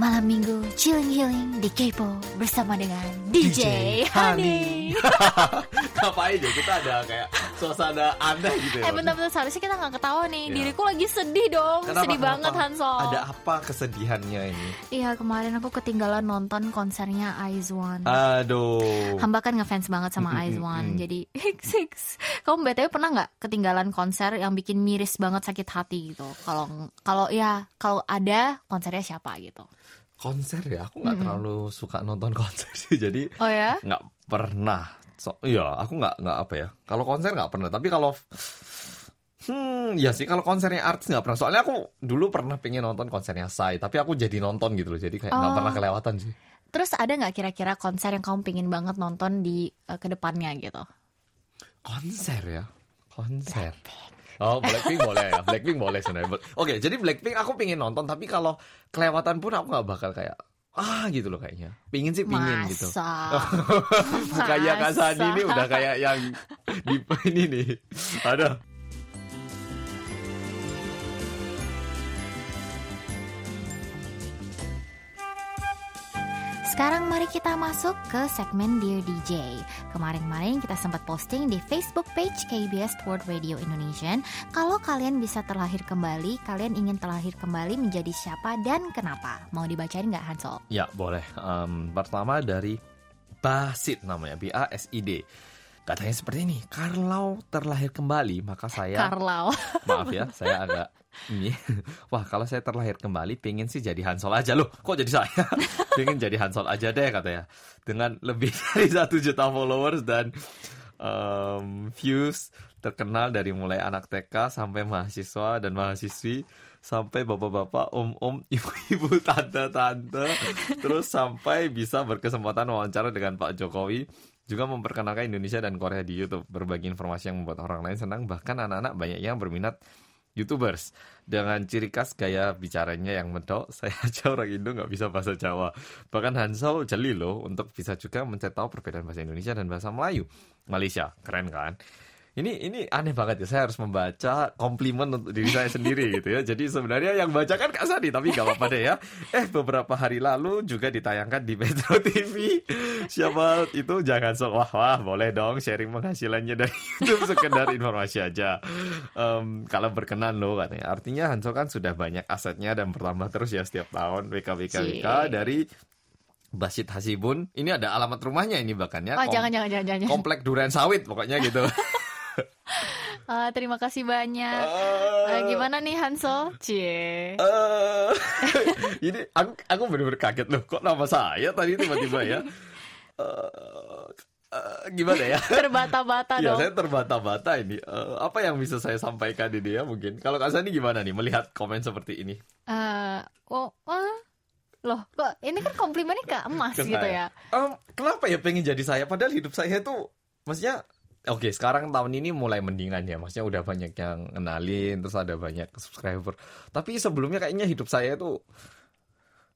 Malam minggu chilling healing di Kepo bersama dengan DJ, Honey. Ngapain ya kita ada kayak suasana aneh gitu ya. Eh bentar-bentar seharusnya kita nggak ketawa nih. Iya. Diriku lagi sedih dong, Kenapa, sedih kenapa? banget Hansol. Ada apa kesedihannya ini? Iya kemarin aku ketinggalan nonton konsernya Eyes One. Aduh. Hamba kan ngefans banget sama Eyes One, jadi X Kamu btw pernah nggak ketinggalan konser yang bikin miris banget sakit hati gitu? Kalau kalau ya kalau ada konsernya siapa gitu? Konser ya, aku nggak terlalu suka nonton konser sih. Jadi Oh ya? nggak pernah. So, iya, aku nggak nggak apa ya. Kalau konser nggak pernah. Tapi kalau Hmm, ya sih kalau konsernya artis nggak pernah. Soalnya aku dulu pernah pengen nonton konsernya Sai, tapi aku jadi nonton gitu loh. Jadi kayak nggak Oh. pernah kelewatan sih. Terus ada nggak kira-kira konser yang kamu pingin banget nonton di eh, ke depannya gitu? Konser ya, konser. Oh, Blackpink boleh ya. Blackpink boleh sebenarnya. Oke, jadi Blackpink aku pingin nonton, tapi kalau kelewatan pun aku nggak bakal kayak ah gitu loh kayaknya. Pingin sih pingin gitu. Masa? kayak Kak Sani ini udah kayak yang di ini nih. Ada. Sekarang mari kita masuk ke segmen Dear DJ. Kemarin-kemarin kita sempat posting di Facebook page KBS World Radio Indonesia. Kalau kalian bisa terlahir kembali, kalian ingin terlahir kembali menjadi siapa dan kenapa? Mau dibacain nggak Hansol? Ya, boleh. Em, pertama dari Basit namanya, B A S I D. Katanya seperti ini, kalau terlahir kembali maka saya Karlau. maaf ya, saya agak ini. Wah, kalau saya terlahir kembali, pengen sih jadi Hansol aja loh. Kok jadi saya? pengen jadi Hansol aja deh katanya. Dengan lebih dari satu juta followers dan em, views terkenal dari mulai anak TK sampai mahasiswa dan mahasiswi sampai bapak-bapak, om-om, ibu-ibu, tante-tante, terus sampai bisa berkesempatan wawancara dengan Pak Jokowi juga memperkenalkan Indonesia dan Korea di YouTube berbagi informasi yang membuat orang lain senang bahkan anak-anak banyak yang berminat YouTubers. Dengan ciri khas gaya bicaranya yang medok saya aja orang Indo nggak bisa bahasa Jawa. Bahkan Hansol jeli loh untuk bisa juga mencari tahu perbedaan bahasa Indonesia dan bahasa Melayu. Malaysia keren kan ini ini aneh banget ya. Saya harus membaca komplimen untuk diri saya sendiri gitu ya. Jadi sebenarnya yang baca kan Kak Sadi tapi gak apa-apa deh ya. Eh beberapa hari lalu juga ditayangkan di Metro TV siapa itu jangan so wah wah boleh dong sharing penghasilannya dari YouTube sekedar informasi aja. Em, kalau berkenan loh katanya. Artinya Hansol kan sudah banyak asetnya dan bertambah terus ya setiap tahun. WKWKWK Cie. dari Basit Hasibun. Ini ada alamat rumahnya ini bahkan ya. Oh, Kom- jangan, jangan, jangan, jangan. komplek Duren Sawit pokoknya gitu Ah, terima kasih banyak. Eh, Ah, gimana nih Hansol? Cie. eh, ini aku aku benar-benar kaget loh kok nama saya tadi tiba-tiba ya Eh, eh, gimana ya Terbata-bata Ya dong. saya terbata-bata ini Eh, Apa yang bisa saya sampaikan ini ya mungkin Kalau Kak Sani gimana nih melihat komen seperti ini Eh, oh, oh, loh, kok ini kan komplimennya ke emas gitu ya? Em, Kenapa ya pengen jadi saya Padahal hidup saya itu Maksudnya Oke sekarang tahun ini mulai mendingan ya. Maksudnya udah banyak yang kenalin Terus ada banyak subscriber. Tapi sebelumnya kayaknya hidup saya itu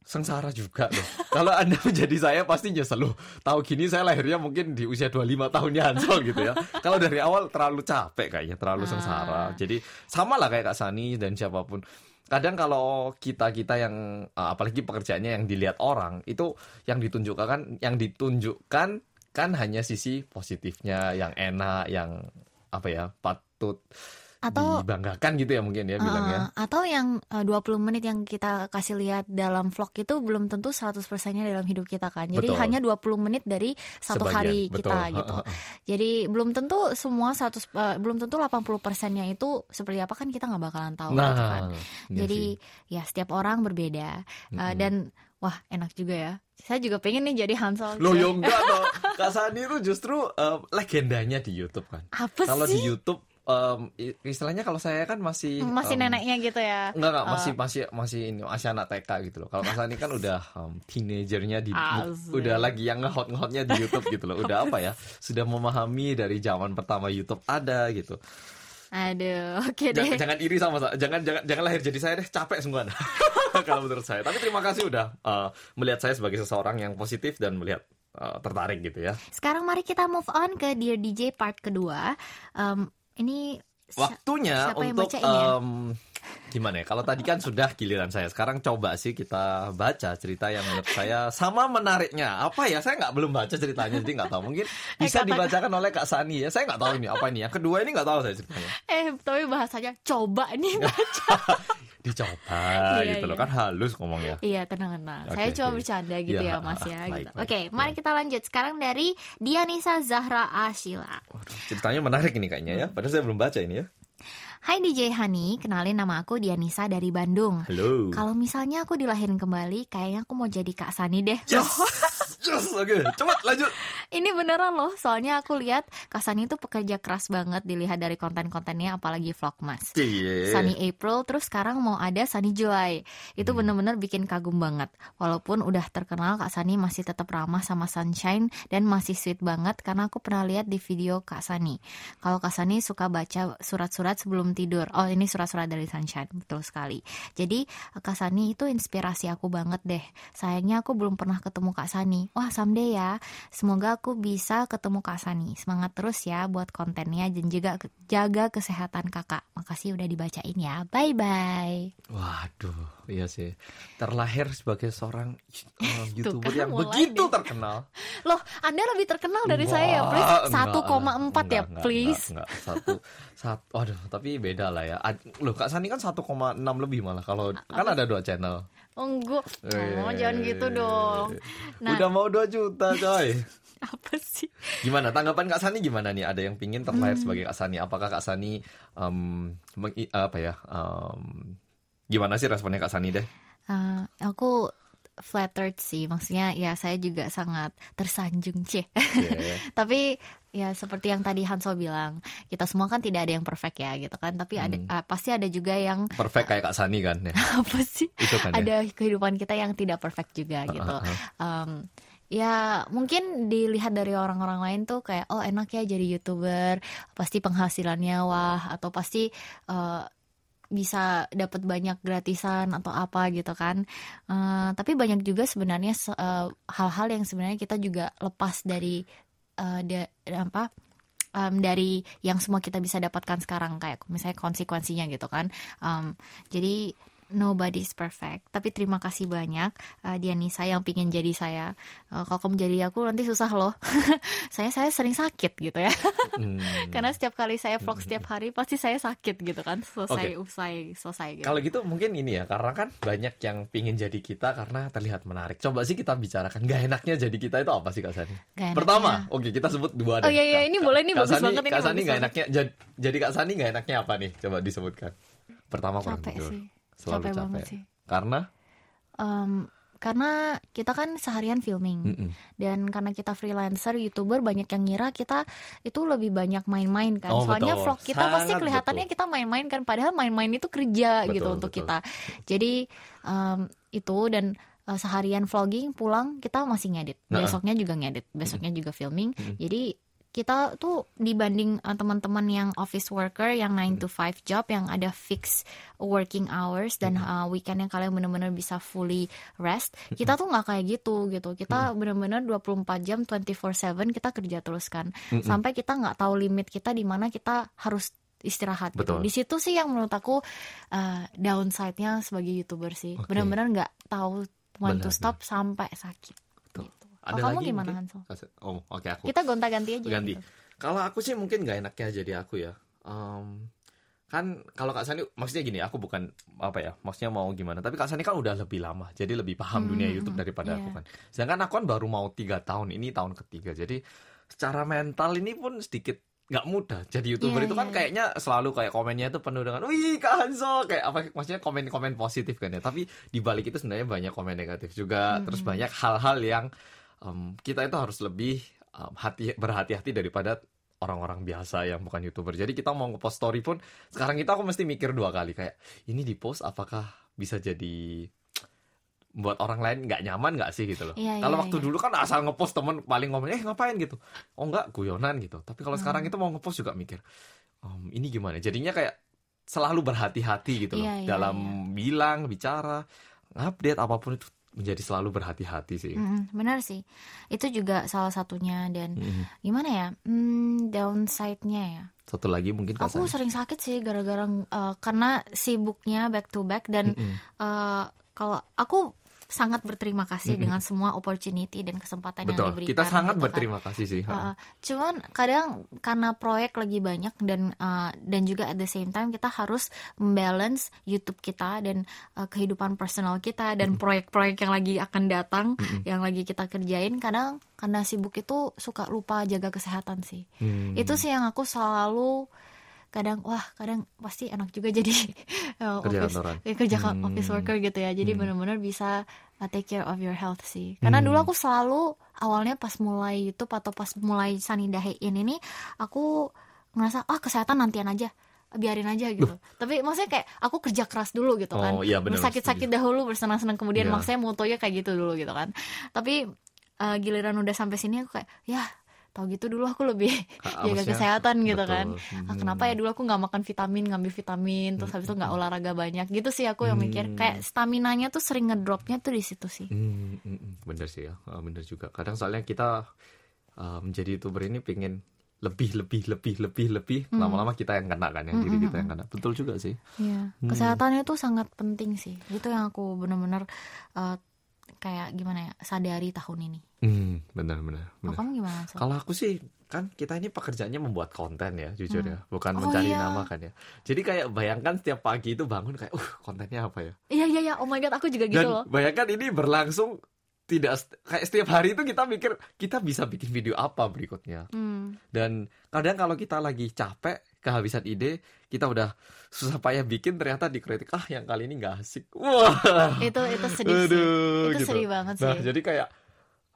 Sengsara juga loh. Kalau anda menjadi saya pasti nyesel loh. Tahu gini saya lahirnya mungkin di usia 25 tahunnya Hansol gitu ya. Kalau dari awal terlalu capek kayaknya Terlalu Ah. sengsara Jadi sama lah kayak Kak Sani dan siapa pun. Kadang kalau kita kita yang uh, apalagi pekerjaannya yang dilihat orang itu yang ditunjukkan kan yang ditunjukkan kan hanya sisi positifnya yang enak yang apa ya patut Atau dibanggakan gitu ya mungkin ya bilangnya Eh, atau yang eh, 20 menit yang kita kasih lihat dalam vlog itu belum tentu 100%-nya dalam hidup kita kan. Jadi Betul. hanya 20 menit dari satu Sebagian, hari betul. kita gitu. Jadi belum tentu semua 100 eh, belum tentu 80%-nya itu seperti apa kan kita nggak bakalan tahu gitu kan. nah iya Jadi ya setiap orang berbeda Eh, dan wah enak juga ya. Saya juga pengen nih jadi Hansol. Loh ya enggak toh Kak Sani itu justru uh, legendanya di YouTube kan Apa kalau di? YouTube um, istilahnya kalau saya kan masih Masih um, neneknya gitu ya. Enggak enggak masih Eh. masih masih ini masih anak TK gitu loh. Kalau Mas Ani kan udah um, teenagernya di Asik. udah lagi yang ngehot ngehotnya di YouTube gitu loh. Udah apa ya? Sudah memahami dari zaman pertama YouTube ada gitu. Aduh, oke deh. Jangan, jangan iri sama saya. Jangan jangan jangan lahir jadi saya deh. Capek semua. Kalau menurut saya. Tapi terima kasih udah uh, melihat saya sebagai seseorang yang positif dan melihat uh, tertarik gitu ya. Sekarang mari kita move on ke Dear DJ part kedua. Em, ini si- Waktunya siapa yang untuk bacain ya? um, gimana ya? Kalau tadi kan sudah giliran saya. Sekarang coba sih kita baca cerita yang menurut saya sama menariknya. Apa ya? Saya nggak belum baca ceritanya, jadi nggak tahu. Mungkin bisa kata- dibacakan oleh Kak Sani ya. Saya nggak tahu ini apa ini. Yang kedua ini nggak tahu saya ceritanya. Eh, tapi bahasanya coba nih. Dicoba Iya, gitu loh iya. kan halus ngomongnya. Iya tenang-tenang. Oke, Saya cuma oke. bercanda gitu Iya, ya Mas ya. baik, gitu. Oke, mari baik. kita lanjut. Sekarang dari Dianisa Zahra Ashila. Waduh, ceritanya menarik ini kayaknya ya. Padahal saya belum baca ini ya. Hai DJ Hani, kenalin nama aku Dianisa dari Bandung. Halo. Kalau misalnya aku dilahirin kembali, kayaknya aku mau jadi Kak Sani deh. Yes. Yes, oke. Cepat lanjut. Ini beneran loh, soalnya aku lihat Kak Sani itu pekerja keras banget dilihat dari konten-kontennya, apalagi vlogmas. Iya. Sunny April, terus sekarang mau ada Sunny Joy. Itu Hmm. bener-bener bikin kagum banget. Walaupun udah terkenal, Kak Sani masih tetap ramah sama Sunshine dan masih sweet banget karena aku pernah lihat di video Kak Sani. Kalau Kak Sani suka baca surat-surat sebelum tidur. Oh, ini surat-surat dari Sunshine, betul sekali. Jadi Kak Sani itu inspirasi aku banget deh. Sayangnya aku belum pernah ketemu Kak Sani. Wah, someday ya. Semoga aku bisa ketemu Kak Sani. Semangat terus ya buat kontennya dan juga jaga kesehatan kakak. Makasih udah dibacain ya. Bye bye. Waduh, iya sih. Terlahir sebagai seorang uh, youtuber kan, yang begitu deh. terkenal. Loh, Anda lebih terkenal dari saya ya, Wah, please. enggak, 1,4 ya, please. Enggak, enggak. satu, satu, waduh, tapi beda lah ya. Loh, Kak Sani kan 1,6 lebih malah. Kalau kan ada dua channel. Oh, enggak. Oh, Eh, jangan gitu dong. Nah, Udah mau 2 juta, coy. apa sih? Gimana tanggapan Kak Sani gimana nih? Ada yang pingin terlahir Hmm. sebagai Kak Sani? Apakah Kak Sani meng- apa ya? em, gimana sih responnya Kak Sani deh? Eh, aku flattered sih. Maksudnya ya saya juga sangat tersanjung, Cih. Oke. Tapi ya seperti yang tadi Hanso bilang, kita semua kan tidak ada yang perfect ya gitu kan. Tapi ada Hmm. eh, pasti ada juga yang Perfect kayak Kak Sani kan ya. apa sih? Itu kan ya. Ada kehidupan kita yang tidak perfect juga gitu. Uh, uh, uh. Em, ya mungkin dilihat dari orang-orang lain tuh kayak oh enak ya jadi youtuber. Pasti penghasilannya wah atau pasti eh, bisa dapat banyak gratisan atau apa gitu kan. Eh, tapi banyak juga sebenarnya se- eh, hal-hal yang sebenarnya kita juga lepas dari eh, da- apa em, dari yang semua kita bisa dapatkan sekarang. Kayak misalnya konsekuensinya gitu kan. Em, jadi nobody's perfect tapi terima kasih banyak uh, Dianisa yang pingin jadi saya Eh, kalau kamu jadi aku nanti susah loh saya saya sering sakit gitu ya Hmm. karena setiap kali saya vlog setiap hari pasti saya sakit gitu kan selesai usai selesai gitu Kalau gitu mungkin ini ya, karena kan banyak yang pingin jadi kita karena terlihat menarik. Coba sih kita bicarakan, gak enaknya jadi kita itu apa sih Kak Sani? Pertama, oke kita sebut dua deh. Oh, iya, iya, ini Kak- boleh nih, Kak bagus Sani- banget ini, Kak Sani gak enaknya, jadi, jadi Kak Sani gak enaknya apa nih? Coba disebutkan. Pertama kurang capek tidur. sih Selalu capek capek. banget sih Karena? Em, karena kita kan seharian filming Mm-mm. dan karena kita freelancer youtuber banyak yang ngira kita itu lebih banyak main-main kan Oh, soalnya betul. vlog kita pasti Sangat kelihatannya kita main-main kan padahal main-main itu kerja Betul, gitu untuk betul. kita jadi em, itu dan eh, seharian vlogging pulang kita masih ngedit Nah. besoknya juga ngedit besoknya juga filming Mm-mm. jadi kita tuh dibanding eh, teman-teman yang office worker yang 9 to 5 job yang ada fix working hours dan eh, weekend yang kalian benar-benar bisa fully rest kita tuh nggak kayak gitu gitu kita benar-benar 24 jam 24/7 kita kerja terus kan sampai kita nggak tahu limit kita di mana kita harus istirahat gitu. Betul. Di situ sih yang menurut aku uh, downside-nya sebagai youtuber sih. Oke. Benar-benar nggak tahu when to stop sampai sakit. Ada Kalau kamu lagi gimana mungkin? Hansel? Oh, oke aku. Kita gonta-ganti aja. ganti. gitu. Kalau aku sih mungkin nggak enaknya jadi aku ya. Em, kan kalau Kak Sani maksudnya gini, aku bukan apa ya, maksudnya mau gimana. Tapi Kak Sani kan udah lebih lama, jadi lebih paham Hmm, dunia hmm, YouTube daripada iya. aku kan. Sedangkan aku kan baru mau tiga tahun, ini tahun ketiga. Jadi secara mental ini pun sedikit nggak mudah. Jadi youtuber Iya, itu kan iya, kayaknya selalu kayak komennya itu penuh dengan, wih Kak Hanso, kayak apa? Maksudnya komen-komen positif kan ya. Tapi di balik itu sebenarnya banyak komen negatif juga. Hmm. Terus banyak hal-hal yang em, kita itu harus lebih em, hati berhati-hati daripada orang-orang biasa yang bukan youtuber. Jadi kita mau ngepost story pun sekarang kita aku mesti mikir dua kali kayak ini di post apakah bisa jadi buat orang lain nggak nyaman nggak sih gitu loh. Iya, kalau iya, waktu iya. dulu kan asal ngepost temen paling ngomong eh ngapain gitu. Oh enggak guyonan gitu. Tapi kalau sekarang Hmm. itu mau ngepost juga mikir "Em, ini gimana. Jadinya kayak selalu berhati-hati gitu loh Iya, iya, dalam bilang bicara update apa pun itu menjadi selalu berhati-hati sih. Mm-mm, benar sih. Itu juga salah satunya dan Mm-mm. gimana ya? Hmm, downside-nya ya. Satu lagi mungkin Aku Sari. sering sakit sih gara-gara eh, karena sibuknya back to back dan Mm-mm. eh, kalau aku sangat berterima kasih dengan semua opportunity dan kesempatan yang Betul. diberikan. Kita sangat gitu kan. berterima kasih sih. Uh, cuman kadang karena proyek lagi banyak dan uh, dan juga at the same time kita harus membalance YouTube kita dan uh, kehidupan personal kita dan proyek-proyek yang lagi akan datang yang lagi kita kerjain kadang karena sibuk itu suka lupa jaga kesehatan sih. Hmm. Itu sih yang aku selalu kadang wah kadang pasti enak juga jadi uh, Kerja office kantoran. eh, kerja Hmm. office worker gitu ya jadi Hmm. benar-benar bisa uh, take care of your health sih karena Hmm. dulu aku selalu awalnya pas mulai YouTube atau pas mulai Sanidahe ini aku ngerasa ah kesehatan nantian aja biarin aja gitu tapi maksudnya kayak aku kerja keras dulu gitu kan Oh, iya, sakit-sakit dahulu bersenang-senang kemudian Iya. maksudnya motonya kayak gitu dulu gitu kan tapi uh, giliran udah sampai sini aku kayak ya tau gitu dulu aku lebih Ka- jaga kesehatan gitu betul. kan Hmm. Ah, kenapa ya dulu aku nggak makan vitamin ngambil vitamin terus habis itu nggak olahraga banyak gitu sih aku yang mikir Hmm. kayak stamina nya tuh sering ngedropnya tuh di situ sih Hmm, hmm, hmm. bener sih ya, Ah, bener juga. Kadang soalnya kita ah, menjadi youtuber ini pengen lebih, lebih, lebih, lebih, lebih. Hmm. Lama-lama kita yang kena kan, yang diri kita yang kena. Betul juga sih. Hmm. kesehatannya tuh sangat penting sih. Itu yang aku bener-bener uh, kayak gimana ya sadari tahun ini. Hmm, benar, benar, Oh, benar. kamu gimana? Sol? Kalau aku sih kan kita ini pekerjaannya membuat konten ya, jujur ya, bukan Oh, mencari iya. nama kan ya. Jadi kayak bayangkan setiap pagi itu bangun kayak, uh kontennya apa ya? Iya iya iya. Oh my god, aku juga gitu Dan loh. bayangkan ini berlangsung tidak kayak setiap hari itu kita mikir kita bisa bikin video apa berikutnya. Hmm. Dan kadang kalau kita lagi capek, kehabisan ide, kita udah susah payah bikin ternyata dikritik ah yang kali ini nggak asik. Wah. Itu itu sedih sih. Aduh, Itu gitu. sedih banget Nah, sih. jadi kayak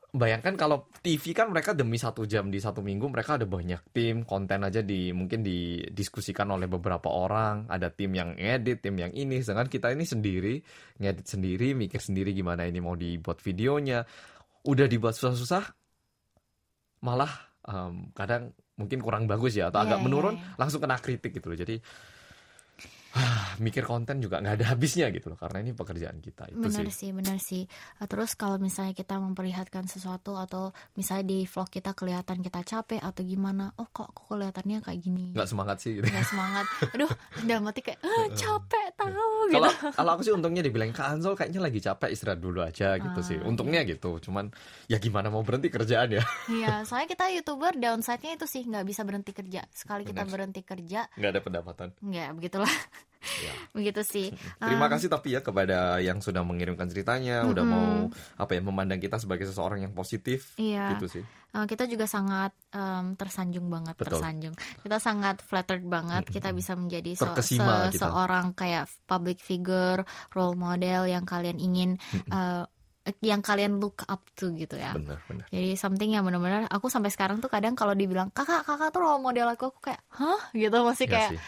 bayangkan kalau TV kan mereka demi satu jam di satu minggu mereka ada banyak tim konten aja di mungkin didiskusikan oleh beberapa orang ada tim yang ngedit tim yang ini sedangkan kita ini sendiri ngedit sendiri mikir sendiri gimana ini mau dibuat videonya udah dibuat susah-susah malah em, kadang mungkin kurang bagus ya atau Iya, agak iya, menurun iya. langsung kena kritik gitu loh jadi mikir konten juga nggak ada habisnya gitu loh karena ini pekerjaan kita itu Benar sih sih, benar sih. Uh, Terus kalau misalnya kita memperlihatkan sesuatu atau misalnya di vlog kita kelihatan kita capek atau gimana, oh kok aku kelihatannya kayak gini. nggak semangat sih gitu. Nggak semangat. Aduh, dalam hati kayak ah, capek tahu gitu. Kalau kalau aku sih untungnya dibilang Kak Ansol kayaknya lagi capek istirahat dulu aja gitu Ah, sih. Untungnya gitu. Cuman ya gimana mau berhenti kerjaan ya? Iya, soalnya kita youtuber downside-nya itu sih nggak bisa berhenti kerja. Sekali kita Benar. berhenti kerja, Nggak ada pendapatan. nggak begitulah. Ya. Begitu sih. Terima Um, kasih tapi ya kepada yang sudah mengirimkan ceritanya, udah mau apa ya memandang kita sebagai seseorang yang positif Iya. gitu sih. Uh, kita juga sangat um, tersanjung banget, Betul. tersanjung. Kita sangat flattered banget. Kita bisa menjadi se- se- kita. seorang kayak public figure, role model yang kalian ingin, uh, yang kalian look up to gitu ya. Benar, benar. Jadi something yang benar-benar aku sampai sekarang tuh kadang kalau dibilang kakak kakak tuh role model aku aku kayak hah gitu masih Ya kayak sih.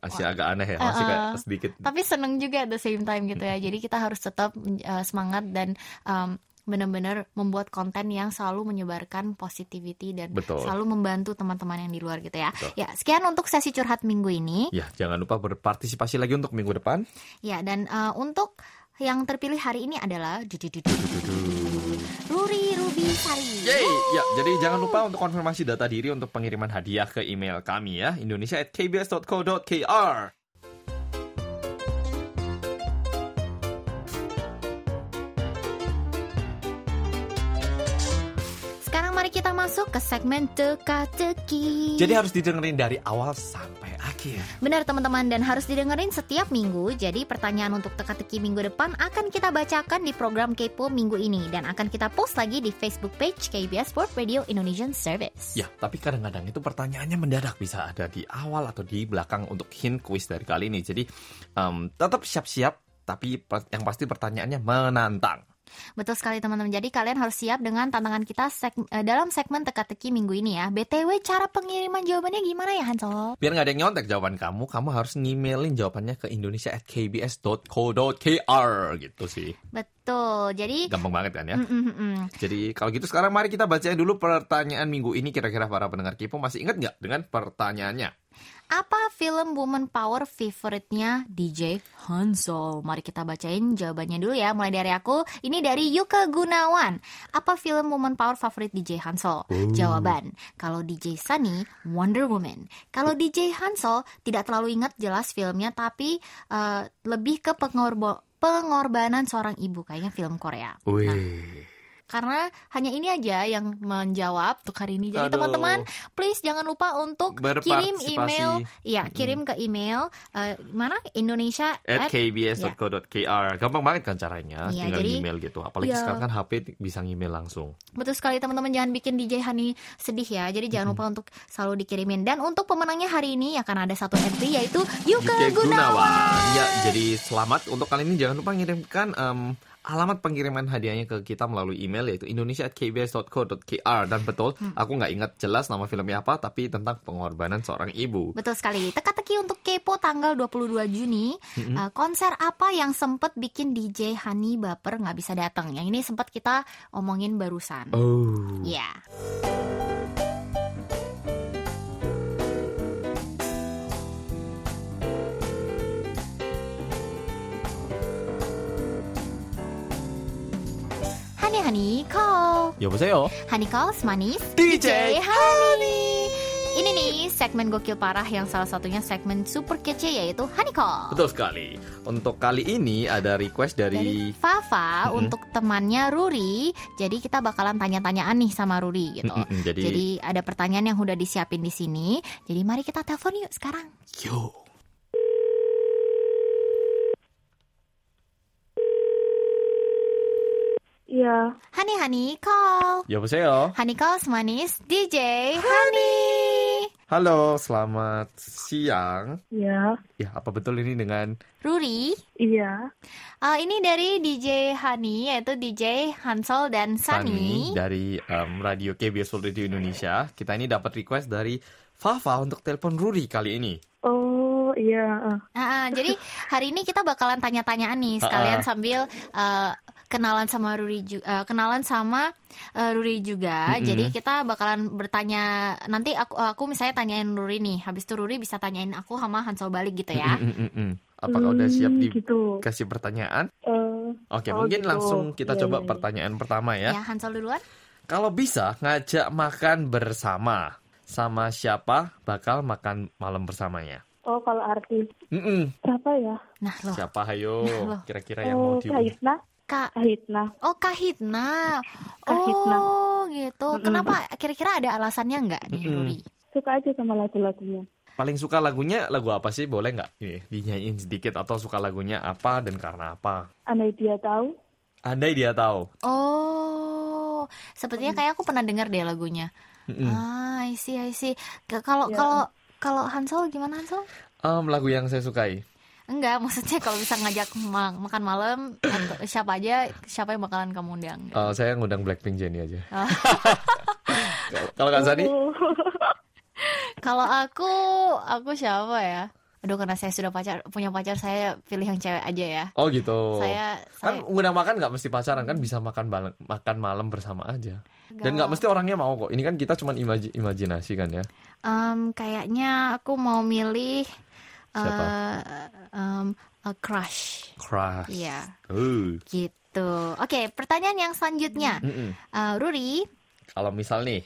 Masih agak aneh ya, masih kayak Uh-uh. sedikit tapi seneng juga at the same time gitu ya jadi kita harus tetap uh, semangat dan um, benar-benar membuat konten yang selalu menyebarkan positivity dan Betul. selalu membantu teman-teman yang di luar gitu ya Betul. ya sekian untuk sesi curhat minggu ini Ya, jangan lupa berpartisipasi lagi untuk minggu depan. ya dan uh, untuk yang terpilih hari ini adalah Ruri Ruby Sari Yeay! Ya, jadi jangan lupa untuk konfirmasi data diri untuk pengiriman hadiah ke email kami ya, indonesia@kbs.co.kr. sekarang mari kita masuk ke segmen teka-teki Jadi harus didengerin dari awal sampai akhir. Benar teman-teman dan harus didengerin setiap minggu. Jadi pertanyaan untuk teka-teki minggu depan akan kita bacakan di program Kepo minggu ini dan akan kita post lagi di Facebook page KBS World Radio Indonesian Service. Ya, tapi kadang-kadang itu pertanyaannya mendadak bisa ada di awal atau di belakang untuk hint quiz dari kali ini. Jadi em, tetap siap-siap, tapi yang pasti pertanyaannya menantang. Betul sekali teman-teman. Jadi kalian harus siap dengan tantangan kita seg- eh, dalam segmen teka-teki minggu ini ya. BTW cara pengiriman jawabannya gimana ya Hansol? Biar nggak ada yang nyontek jawaban kamu, kamu harus ngimelin jawabannya ke indonesia@kbs.co.kr gitu sih. Betul. Jadi Gampang banget kan ya? Mm, mm, mm, mm. Jadi kalau gitu sekarang mari kita bacain dulu pertanyaan minggu ini kira-kira para pendengar Kipo masih ingat nggak dengan pertanyaannya? Apa film woman power favoritnya DJ Hansol? Mari kita bacain jawabannya dulu ya. Mulai dari aku. Ini dari Yuka Gunawan. Apa film woman power favorit DJ Hansol? Jawaban. Kalau DJ Sunny, Wonder Woman. Kalau DJ Hansol, tidak terlalu ingat jelas filmnya, tapi eh, lebih ke pengorbo- pengorbanan seorang ibu. Kayaknya film Korea. Wih. Nah, karena hanya ini aja yang menjawab untuk hari ini. Jadi teman-teman, please jangan lupa untuk kirim email, ya kirim ke email eh, mana? Indonesia at at- kbs.co.kr gampang banget kan caranya Iya, tinggal jadi- email gitu. Apalagi Iya. sekarang kan HP bisa email langsung. Betul sekali teman-teman. Jangan bikin DJ Hani sedih ya. Jadi jangan lupa untuk selalu dikirimin. Dan untuk pemenangnya hari ini akan ada satu entry yaitu Yuka Yuke Gunawan. ya jadi selamat untuk kali ini. Jangan lupa ngirimkan em, alamat pengiriman hadiahnya ke kita melalui email yaitu indonesia@kbs.co.kr dan betul Hmm. aku nggak ingat jelas nama filmnya apa tapi tentang pengorbanan seorang ibu Betul sekali. Teka-teki untuk Kepo tanggal 22 Juni. Uh, konser apa yang sempet bikin DJ Hani baper nggak bisa datang? Yang ini sempat kita omongin barusan. oh Ya. Hani Hani call. 여보세요 Hani calls manis. DJ Hani. Ini nih segmen gokil parah yang salah satunya segmen super kece yaitu Hani call. betul sekali untuk kali ini ada request Dari dari Fafa Mm-mm. untuk temannya Ruri. Jadi kita bakalan tanya-tanyaan nih sama Ruri gitu. Mm-mm, jadi, Jadi ada pertanyaan yang udah disiapin di sini. Jadi mari kita telepon yuk sekarang. yo Iya, Hani Hani call. 여보세요 Hani calls manis DJ Hani. halo selamat siang iya, ya apa betul ini dengan Ruri. iya. Ah, ini dari DJ Hani yaitu DJ Hansol dan Sunny. Sani dari em, radio KBS World Radio Indonesia. Kita ini dapat request dari Fafa untuk telepon Ruri kali ini. Oh, iya. ah. Ah, ah, jadi hari ini kita bakalan tanya-tanyaan nih sekalian Ah, ah. sambil eh, kenalan sama Ruri ju- eh, kenalan sama eh, Ruri juga. Mm-mm. Jadi kita bakalan bertanya nanti aku aku misalnya tanyain Ruri nih, habis itu Ruri bisa tanyain aku sama Hansol balik gitu ya. Mm, mm, mm, mm. Apakah udah siap Hmm, dikasih gitu. pertanyaan? Eh, Oke, Oh, mungkin gitu. langsung kita Iya, coba iya, iya. pertanyaan pertama ya. Ya, Hansol duluan. Kalau bisa ngajak makan bersama, sama siapa bakal makan malam bersamanya? oh, kalau artis Mm-mm. siapa ya? Nah, loh. Siapa hayo? Loh. Kira-kira yang mau Oh, di Kahitna, Kak, Kahitna. oh Kahitna. Kahitna. Oh, gitu. Mm-mm. Kenapa? Kira-kira ada alasannya nggak nih, Mm-mm. Ruri? Suka aja sama lagu-lagunya. Paling suka lagunya lagu apa sih? Boleh nggak? Nih, dinyanyiin sedikit atau suka lagunya apa dan karena apa? Andai dia tahu. Andai dia tahu. Oh, sepertinya kayak aku pernah dengar deh lagunya. Mm-mm. Ah, I see, I see. K- Kalau Ya. kalau kalau Hansol gimana Hansol? Em, lagu yang saya sukai. Enggak, maksudnya kalau bisa ngajak ma- makan malam atau siapa aja, siapa yang bakalan kamu undang? Eh, saya ngundang Blackpink Jennie aja. Oh. Kalau Kak Sani? Kalau aku, aku siapa ya? Aduh, karena saya sudah pacar, punya pacar, saya pilih yang cewek aja ya. Oh gitu. Saya, kan saya ngundang makan nggak mesti pacaran kan bisa makan bal- makan malam bersama aja. Dan nggak mesti orangnya mau kok. Ini kan kita cuma imaji- imajinasi kan ya. Em, kayaknya aku mau milih Siapa? eh, em, a crush. Crush. Iya, Uh. gitu. Oke, pertanyaan yang selanjutnya. Mm-mm. Eh, Ruri, Kalau misal nih,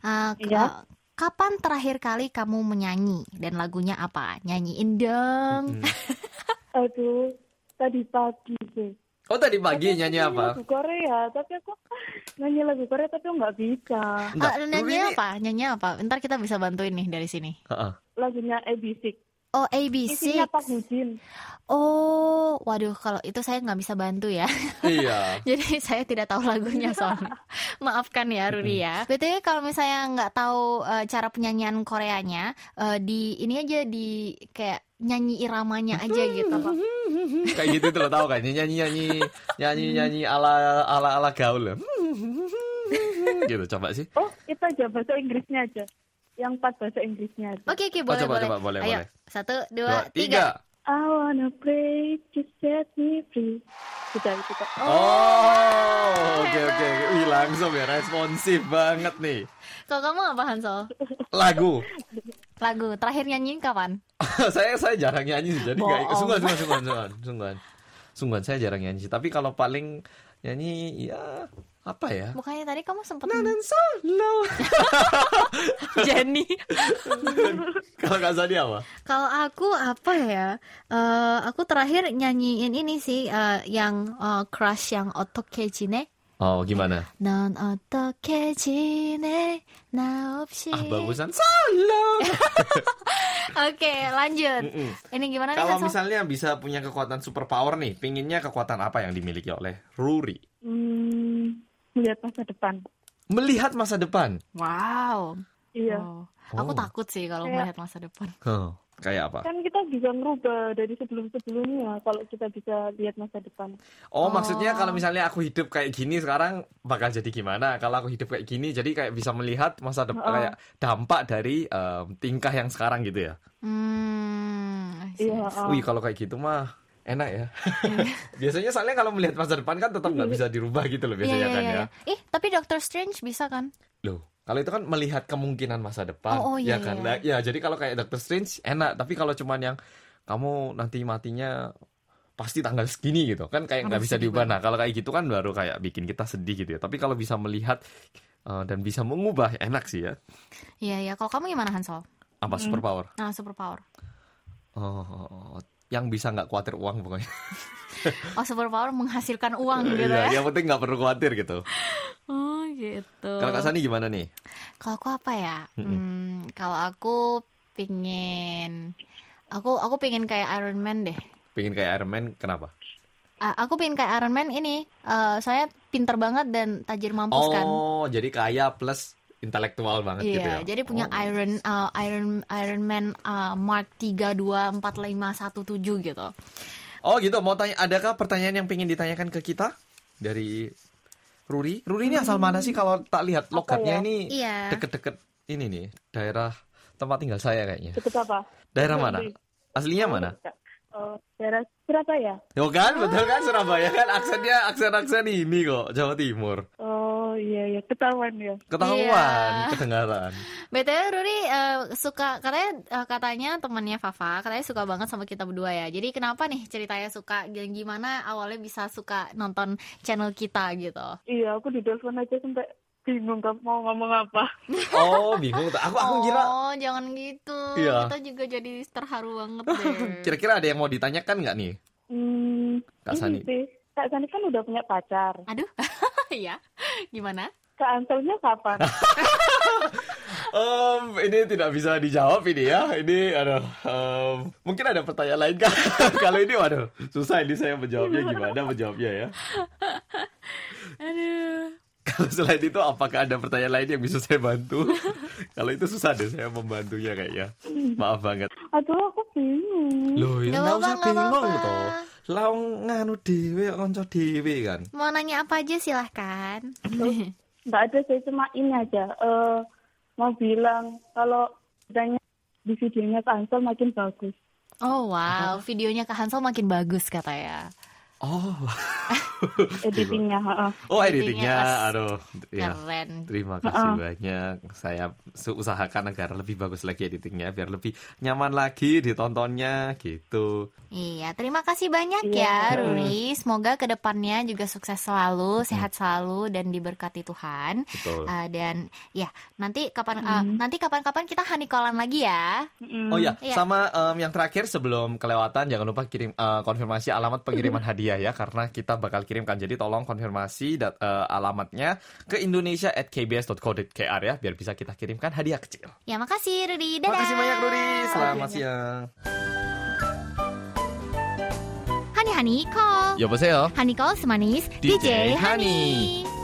eh, k- Iya. kapan terakhir kali kamu menyanyi dan lagunya apa? Nyanyiin dong. mm. aduh, tadi pagi sih. oh tadi pagi Tapi nyanyi apa? Lagu Korea, tapi aku nyanyi lagu Korea tapi aku nggak bisa. Enggak, Eh, Ruri nyanyi ini- apa? Nyanyi apa? Ntar kita bisa bantuin nih dari sini. Heeh. Lagunya ABC. Oh, ABC. Isinya Pak Hujin. Oh, waduh, kalau itu saya nggak bisa bantu ya. Iya. Jadi saya tidak tahu lagunya soalnya. Maafkan ya Ruri ya. BTW kalau misalnya nggak tahu eh, cara penyanyian Koreanya, eh, di ini aja di kayak nyanyi iramanya aja gitu. Kayak gitu tuh lo tau kan? Nyanyi nyanyi nyanyi nyanyi ala ala ala gaul. gitu coba sih. Oh, itu aja bahasa Inggrisnya aja. Yang pas bahasa Inggrisnya. Oke oke Oh, boleh coba, boleh. coba, boleh, Ayo boleh. satu Dua, dua tiga. I wanna break to set me free. Sudah itu kok. Oh, oke oke. Wih langsung ya responsif banget nih. Kalau kamu apa Hansol? Lagu Lagu terakhir nyanyiin kapan? saya saya jarang nyanyi sih, jadi nggak Bohong. sungguhan, sungguhan, sungguhan, sungguhan, sungguhan, sungguhan, saya jarang nyanyi sih. Tapi kalau paling nyanyi ya apa ya? Bukannya tadi kamu sempet Nanan solo. Jenny. kalau Kak Sadi apa? Kalau aku apa ya? Eh, aku terakhir nyanyiin ini sih eh, yang eh, crush yang 어떻게 지내? Oh gimana? 넌 어떻게 지내? 나 없이. Ah bagusan solo. Oke, lanjut. Mm-mm. Ini gimana nih Kalau Hansol? misalnya bisa punya kekuatan super power nih, pinginnya kekuatan apa yang dimiliki oleh Ruri? Hmm, melihat masa depan. Melihat masa depan. Wow. Iya. Oh. Aku Oh. takut sih kalau Kayak- melihat masa depan. Huh, kayak apa? Kan kita bisa merubah dari sebelum-sebelumnya kalau kita bisa lihat masa depan. Oh, Oh. maksudnya kalau misalnya aku hidup kayak gini sekarang bakal jadi gimana? Kalau aku hidup kayak gini, jadi kayak bisa melihat masa depan Oh. kayak dampak dari em, tingkah yang sekarang gitu ya. Hmm. Iya. oh. Wih, kalau kayak gitu mah enak ya. biasanya soalnya kalau melihat masa depan kan tetap nggak bisa dirubah gitu loh biasanya iya, kan iya, ya. Ih, tapi Doctor Strange bisa kan? Loh, kalau itu kan melihat kemungkinan masa depan, Oh, oh, iya, ya kan? iya. Nah, ya, jadi kalau kayak Doctor Strange enak, tapi kalau cuman yang kamu nanti matinya pasti tanggal segini gitu kan kayak nggak bisa diubah. Nah, kalau kayak gitu kan baru kayak bikin kita sedih gitu ya. Tapi kalau bisa melihat eh, dan bisa mengubah enak sih ya. Iya, iya. Kalau kamu gimana Hansol? Apa superpower? Nah, superpower. Oh, yang bisa nggak khawatir uang pokoknya. Oh, superpower menghasilkan uang gitu Iya, ya. yang penting nggak perlu khawatir gitu. Oh, gitu. Kalau Kak Sani gimana nih? Kalau aku apa ya? Hmm, kalau aku pingin aku aku pingin kayak Iron Man deh. Pengen kayak Iron Man, kenapa? Ah, aku pingin kayak Iron Man ini. eh, saya pinter banget dan tajir mampus kan. Oh, jadi kaya plus intelektual banget Iya, gitu ya. jadi punya Oh. Iron uh, Iron Iron Man uh, Mark 324517 gitu. Oh gitu, mau tanya, adakah pertanyaan yang pengen ditanyakan ke kita dari Ruri? Ruri ini asal mana sih kalau tak lihat logatnya ya? ini Iya. deket-deket ini nih, daerah tempat tinggal saya kayaknya. Deket apa? Daerah mana? Aslinya mana? Oh, daerah Surabaya. Yo kan, betul kan Surabaya kan aksennya aksen-aksen ini kok, Jawa Timur. Oh iya iya ketahuan ya. Ketahuan, Iya. kedengaran. BTW Ruri eh, suka katanya eh, katanya temannya Fafa katanya suka banget sama kita berdua ya. Jadi kenapa nih ceritanya suka dan gimana awalnya bisa suka nonton channel kita gitu. Iya aku di telepon aja sampai bingung mau ngomong apa. Oh, bingung. Aku aku kira Oh, jangan gitu. Iya. Kita juga jadi terharu banget deh. kira-kira ada yang mau ditanyakan nggak nih? Hmm, Kak ini Sani. sih. Kak Sani kan udah punya pacar. Aduh. ya. Gimana? Kak Anselnya kapan? Em, ini tidak bisa dijawab ini ya. Ini aduh, em, mungkin ada pertanyaan lain kan? Kalau ini waduh, susah ini saya menjawabnya gimana menjawabnya ya. Aduh. Kalau selain itu apakah ada pertanyaan lain yang bisa saya bantu? Kalau itu susah deh saya membantunya kayaknya. Maaf banget. Aduh aku bingung. Loh, ya Nggak nggak apa-apa, usah bingung apa-apa. toh. Laung nganu dewe, konco dewe kan. Mau nanya apa aja silahkan. Nggak ada saya cuma ini aja. Eh mau bilang kalau adanya di videonya Kak Ansel makin bagus. Oh wow, videonya Kak Hansel makin bagus katanya. Oh, Editingnya. heeh. oh Editingnya aduh, ya. Keren. Terima kasih banyak. Saya usahakan agar lebih bagus lagi editingnya biar lebih nyaman lagi ditontonnya gitu. Iya, terima kasih banyak ya Iya. Ruri. Semoga ke depannya juga sukses selalu, sehat selalu dan diberkati Tuhan. Betul. Uh, dan ya nanti kapan uh, nanti kapan-kapan kita honeycolan lagi ya. Mm-mm. Oh ya, Iya. sama em, yang terakhir sebelum kelewatan jangan lupa kirim eh, konfirmasi alamat pengiriman hadiah ya karena kita bakal kirimkan. Jadi tolong konfirmasi dat- eh, alamatnya ke indonesia@kbs.co.kr ya biar bisa kita kirimkan hadiah kecil. Ya makasih Ruri. Dadah. Terima kasih banyak Ruri. Selamat siang. Honey Honey Call. 여보세요. Honey Call semanis DJ DJ, Honey. Halo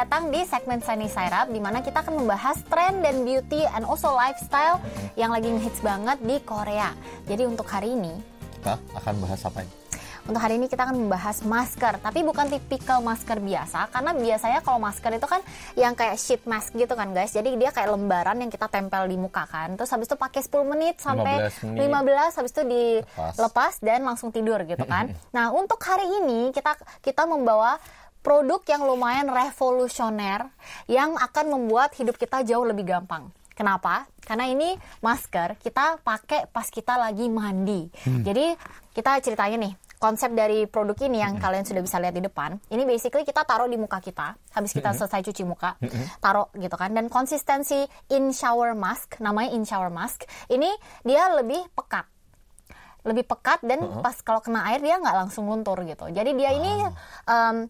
Datang di segmen Sunny Side Up di mana kita akan membahas tren dan beauty and also lifestyle yang lagi ngehits banget di Korea. Jadi untuk hari ini Kita akan bahas apa ini? untuk hari ini kita akan membahas masker, tapi bukan tipikal masker biasa karena biasanya kalau masker itu kan yang kayak sheet mask gitu kan guys. Jadi dia kayak lembaran yang kita tempel di muka kan. Terus habis itu pakai 10 menit sampai 15 menit. 15 habis itu Lepas. dilepas dan langsung tidur gitu kan. nah, untuk hari ini kita kita membawa produk yang lumayan revolusioner yang akan membuat hidup kita jauh lebih gampang. Kenapa? Karena ini masker kita pakai pas kita lagi mandi. Jadi kita ceritanya nih konsep dari produk ini yang kalian sudah bisa lihat di depan. Ini basically kita taruh di muka kita habis kita selesai cuci muka, taruh gitu kan. Dan konsistensi in shower mask, namanya in shower mask, ini dia lebih pekat lebih pekat dan pas kalau kena air dia nggak langsung luntur gitu. Jadi dia ini um,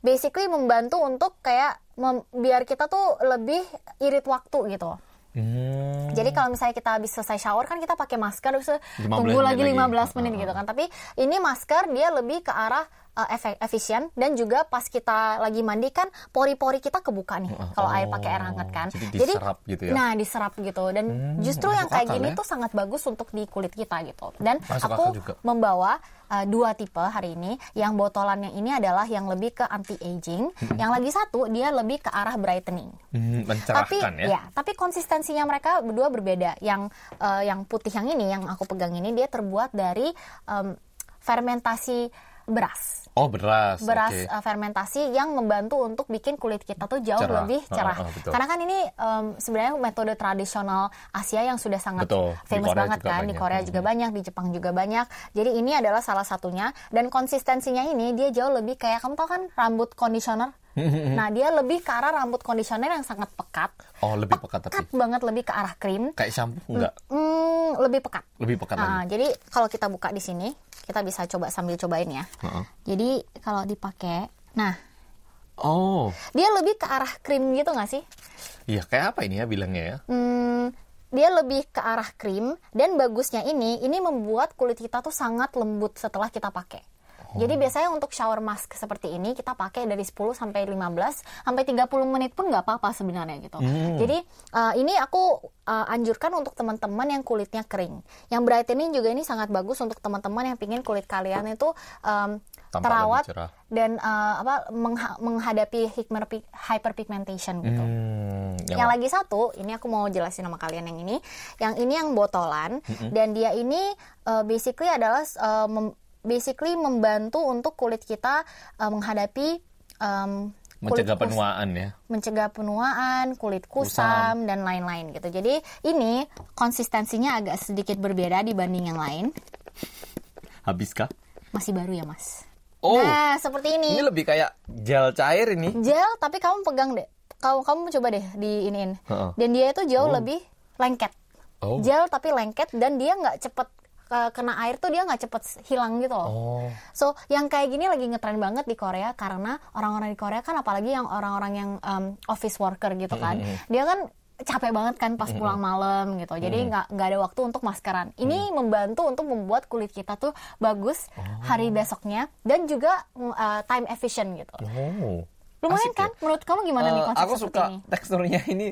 basically membantu untuk kayak mem- biar kita tuh lebih irit waktu gitu. Hmm. Jadi kalau misalnya kita habis selesai shower kan kita pakai masker terus 15 tunggu lagi menit lagi. 15 menit gitu kan. Tapi ini masker dia lebih ke arah uh, efe- efisien dan juga pas kita lagi mandi kan pori-pori kita kebuka nih kalau air pakai air hangat kan. Jadi diserap gitu ya? Nah, diserap gitu dan justru yang kayak gini ya. tuh sangat bagus untuk di kulit kita gitu. Dan Masuk aku membawa uh, dua tipe hari ini. Yang botolannya ini adalah yang lebih ke anti aging, yang lagi satu dia lebih ke arah brightening Hmm, tapi mencerahkan ya. tapi konsistensinya mereka berdua berbeda. Yang eh, yang putih yang ini yang aku pegang ini dia terbuat dari em, fermentasi beras. Oh beras. Beras oke. eh, fermentasi yang membantu untuk bikin kulit kita tuh jauh Cerah. lebih Ah, cerah. ah, betul. Karena kan ini em, sebenarnya metode tradisional Asia yang sudah sangat Betul. Di famous banget kan. Di banyak. Korea juga banyak, di Jepang juga banyak. Jadi ini adalah salah satunya dan konsistensinya ini dia jauh lebih kayak kamu tahu kan rambut conditioner. nah, dia lebih ke arah rambut conditioner yang sangat pekat Oh lebih pekat tapi pekat banget lebih ke arah krim. kayak shampoo enggak? Hmm, lebih pekat. Lebih pekat Ah, lagi. jadi kalau kita buka di sini, kita bisa coba sambil cobain ya. Heeh. Jadi kalau dipakai, nah Oh dia lebih ke arah krim gitu nggak sih? iya kayak apa ini ya bilangnya ya? Hmm, dia lebih ke arah krim dan bagusnya ini, ini membuat kulit kita tuh sangat lembut setelah kita pakai. Jadi biasanya untuk shower mask seperti ini kita pakai dari 10 sampai 15 sampai 30 menit pun nggak apa-apa sebenarnya gitu. Jadi uh, ini aku uh, anjurkan untuk teman-teman yang kulitnya kering. Yang brightening juga ini sangat bagus untuk teman-teman yang pingin kulit kalian itu um, Tampak terawat dan uh, apa mengha- menghadapi hyper- hyperpigmentation gitu. Hmm, Yang lagi satu, ini aku mau jelasin sama kalian yang ini. Yang ini yang botolan dan dia ini uh, basically adalah uh, basically membantu untuk kulit kita uh, menghadapi um, mencegah penuaan ya. mencegah penuaan, kulit kusam, dan lain-lain gitu. Jadi ini konsistensinya agak sedikit berbeda dibanding yang lain. Habiskah? Masih baru ya, Mas. Oh, Nah, seperti ini. ini lebih kayak gel cair ini. Gel tapi kamu pegang deh. Kamu kamu coba deh di iniin. Dan dia itu jauh lebih lengket. Oh. Gel tapi lengket dan dia nggak cepet eh, kena air tuh dia nggak cepet hilang gitu loh. Oh, So yang kayak gini lagi ngetren banget di Korea karena orang-orang di Korea kan apalagi yang orang-orang yang um, office worker gitu kan, dia kan capek banget kan pas pulang malam gitu. Jadi nggak nggak ada waktu untuk maskeran. Ini membantu untuk membuat kulit kita tuh bagus hari besoknya dan juga mm, uh, time efficient gitu. oh. Lumayan Asik kan? ya. Menurut kamu gimana nih Eh, konsep aku seperti suka ini? teksturnya ini.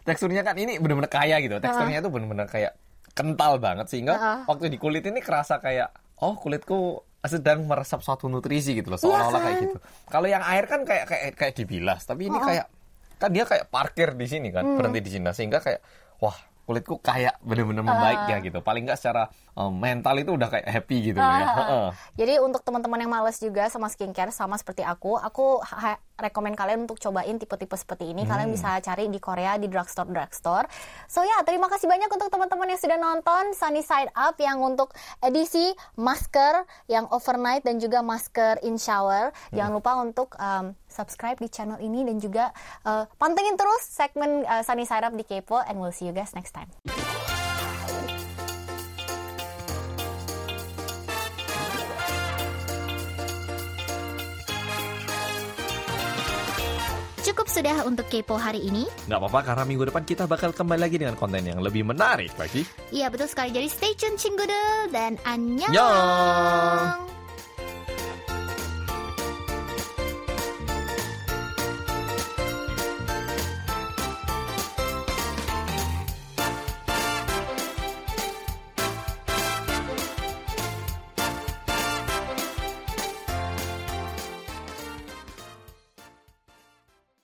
Teksturnya kan ini benar-benar kaya gitu. Teksturnya itu benar-benar kayak kental banget sehingga Heeh. waktu di kulit ini kerasa kayak oh kulitku sedang meresap suatu nutrisi gitu loh seolah-olah kayak kan? gitu. Kalau yang air kan kayak kayak kayak dibilas, tapi ini kayak kan dia kayak parkir di sini kan, Hmm. berhenti di sini Nah, sehingga kayak wah kulitku kayak benar-benar membaik ya gitu. Paling nggak secara eh, mental itu udah kayak happy gitu ya. Ah, Heeh. Jadi untuk teman-teman yang males juga sama skincare sama seperti aku, aku ha- rekomen kalian untuk cobain tipe-tipe seperti ini. Hmm. Kalian bisa cari di Korea di drugstore drugstore. So ya, terima kasih banyak untuk teman-teman yang sudah nonton Sunny Side Up yang untuk edisi masker yang overnight dan juga masker in shower. Hmm. Jangan lupa untuk um, subscribe di channel ini dan juga uh, pantengin terus segmen uh, Sunny Side Up di Kepo and we'll see you guys next time. Cukup sudah untuk kepo hari ini. Nggak apa-apa karena minggu depan kita bakal kembali lagi dengan konten yang lebih menarik lagi. Iya betul sekali. Jadi stay tune Cinggude dan annyeong. Annyeong.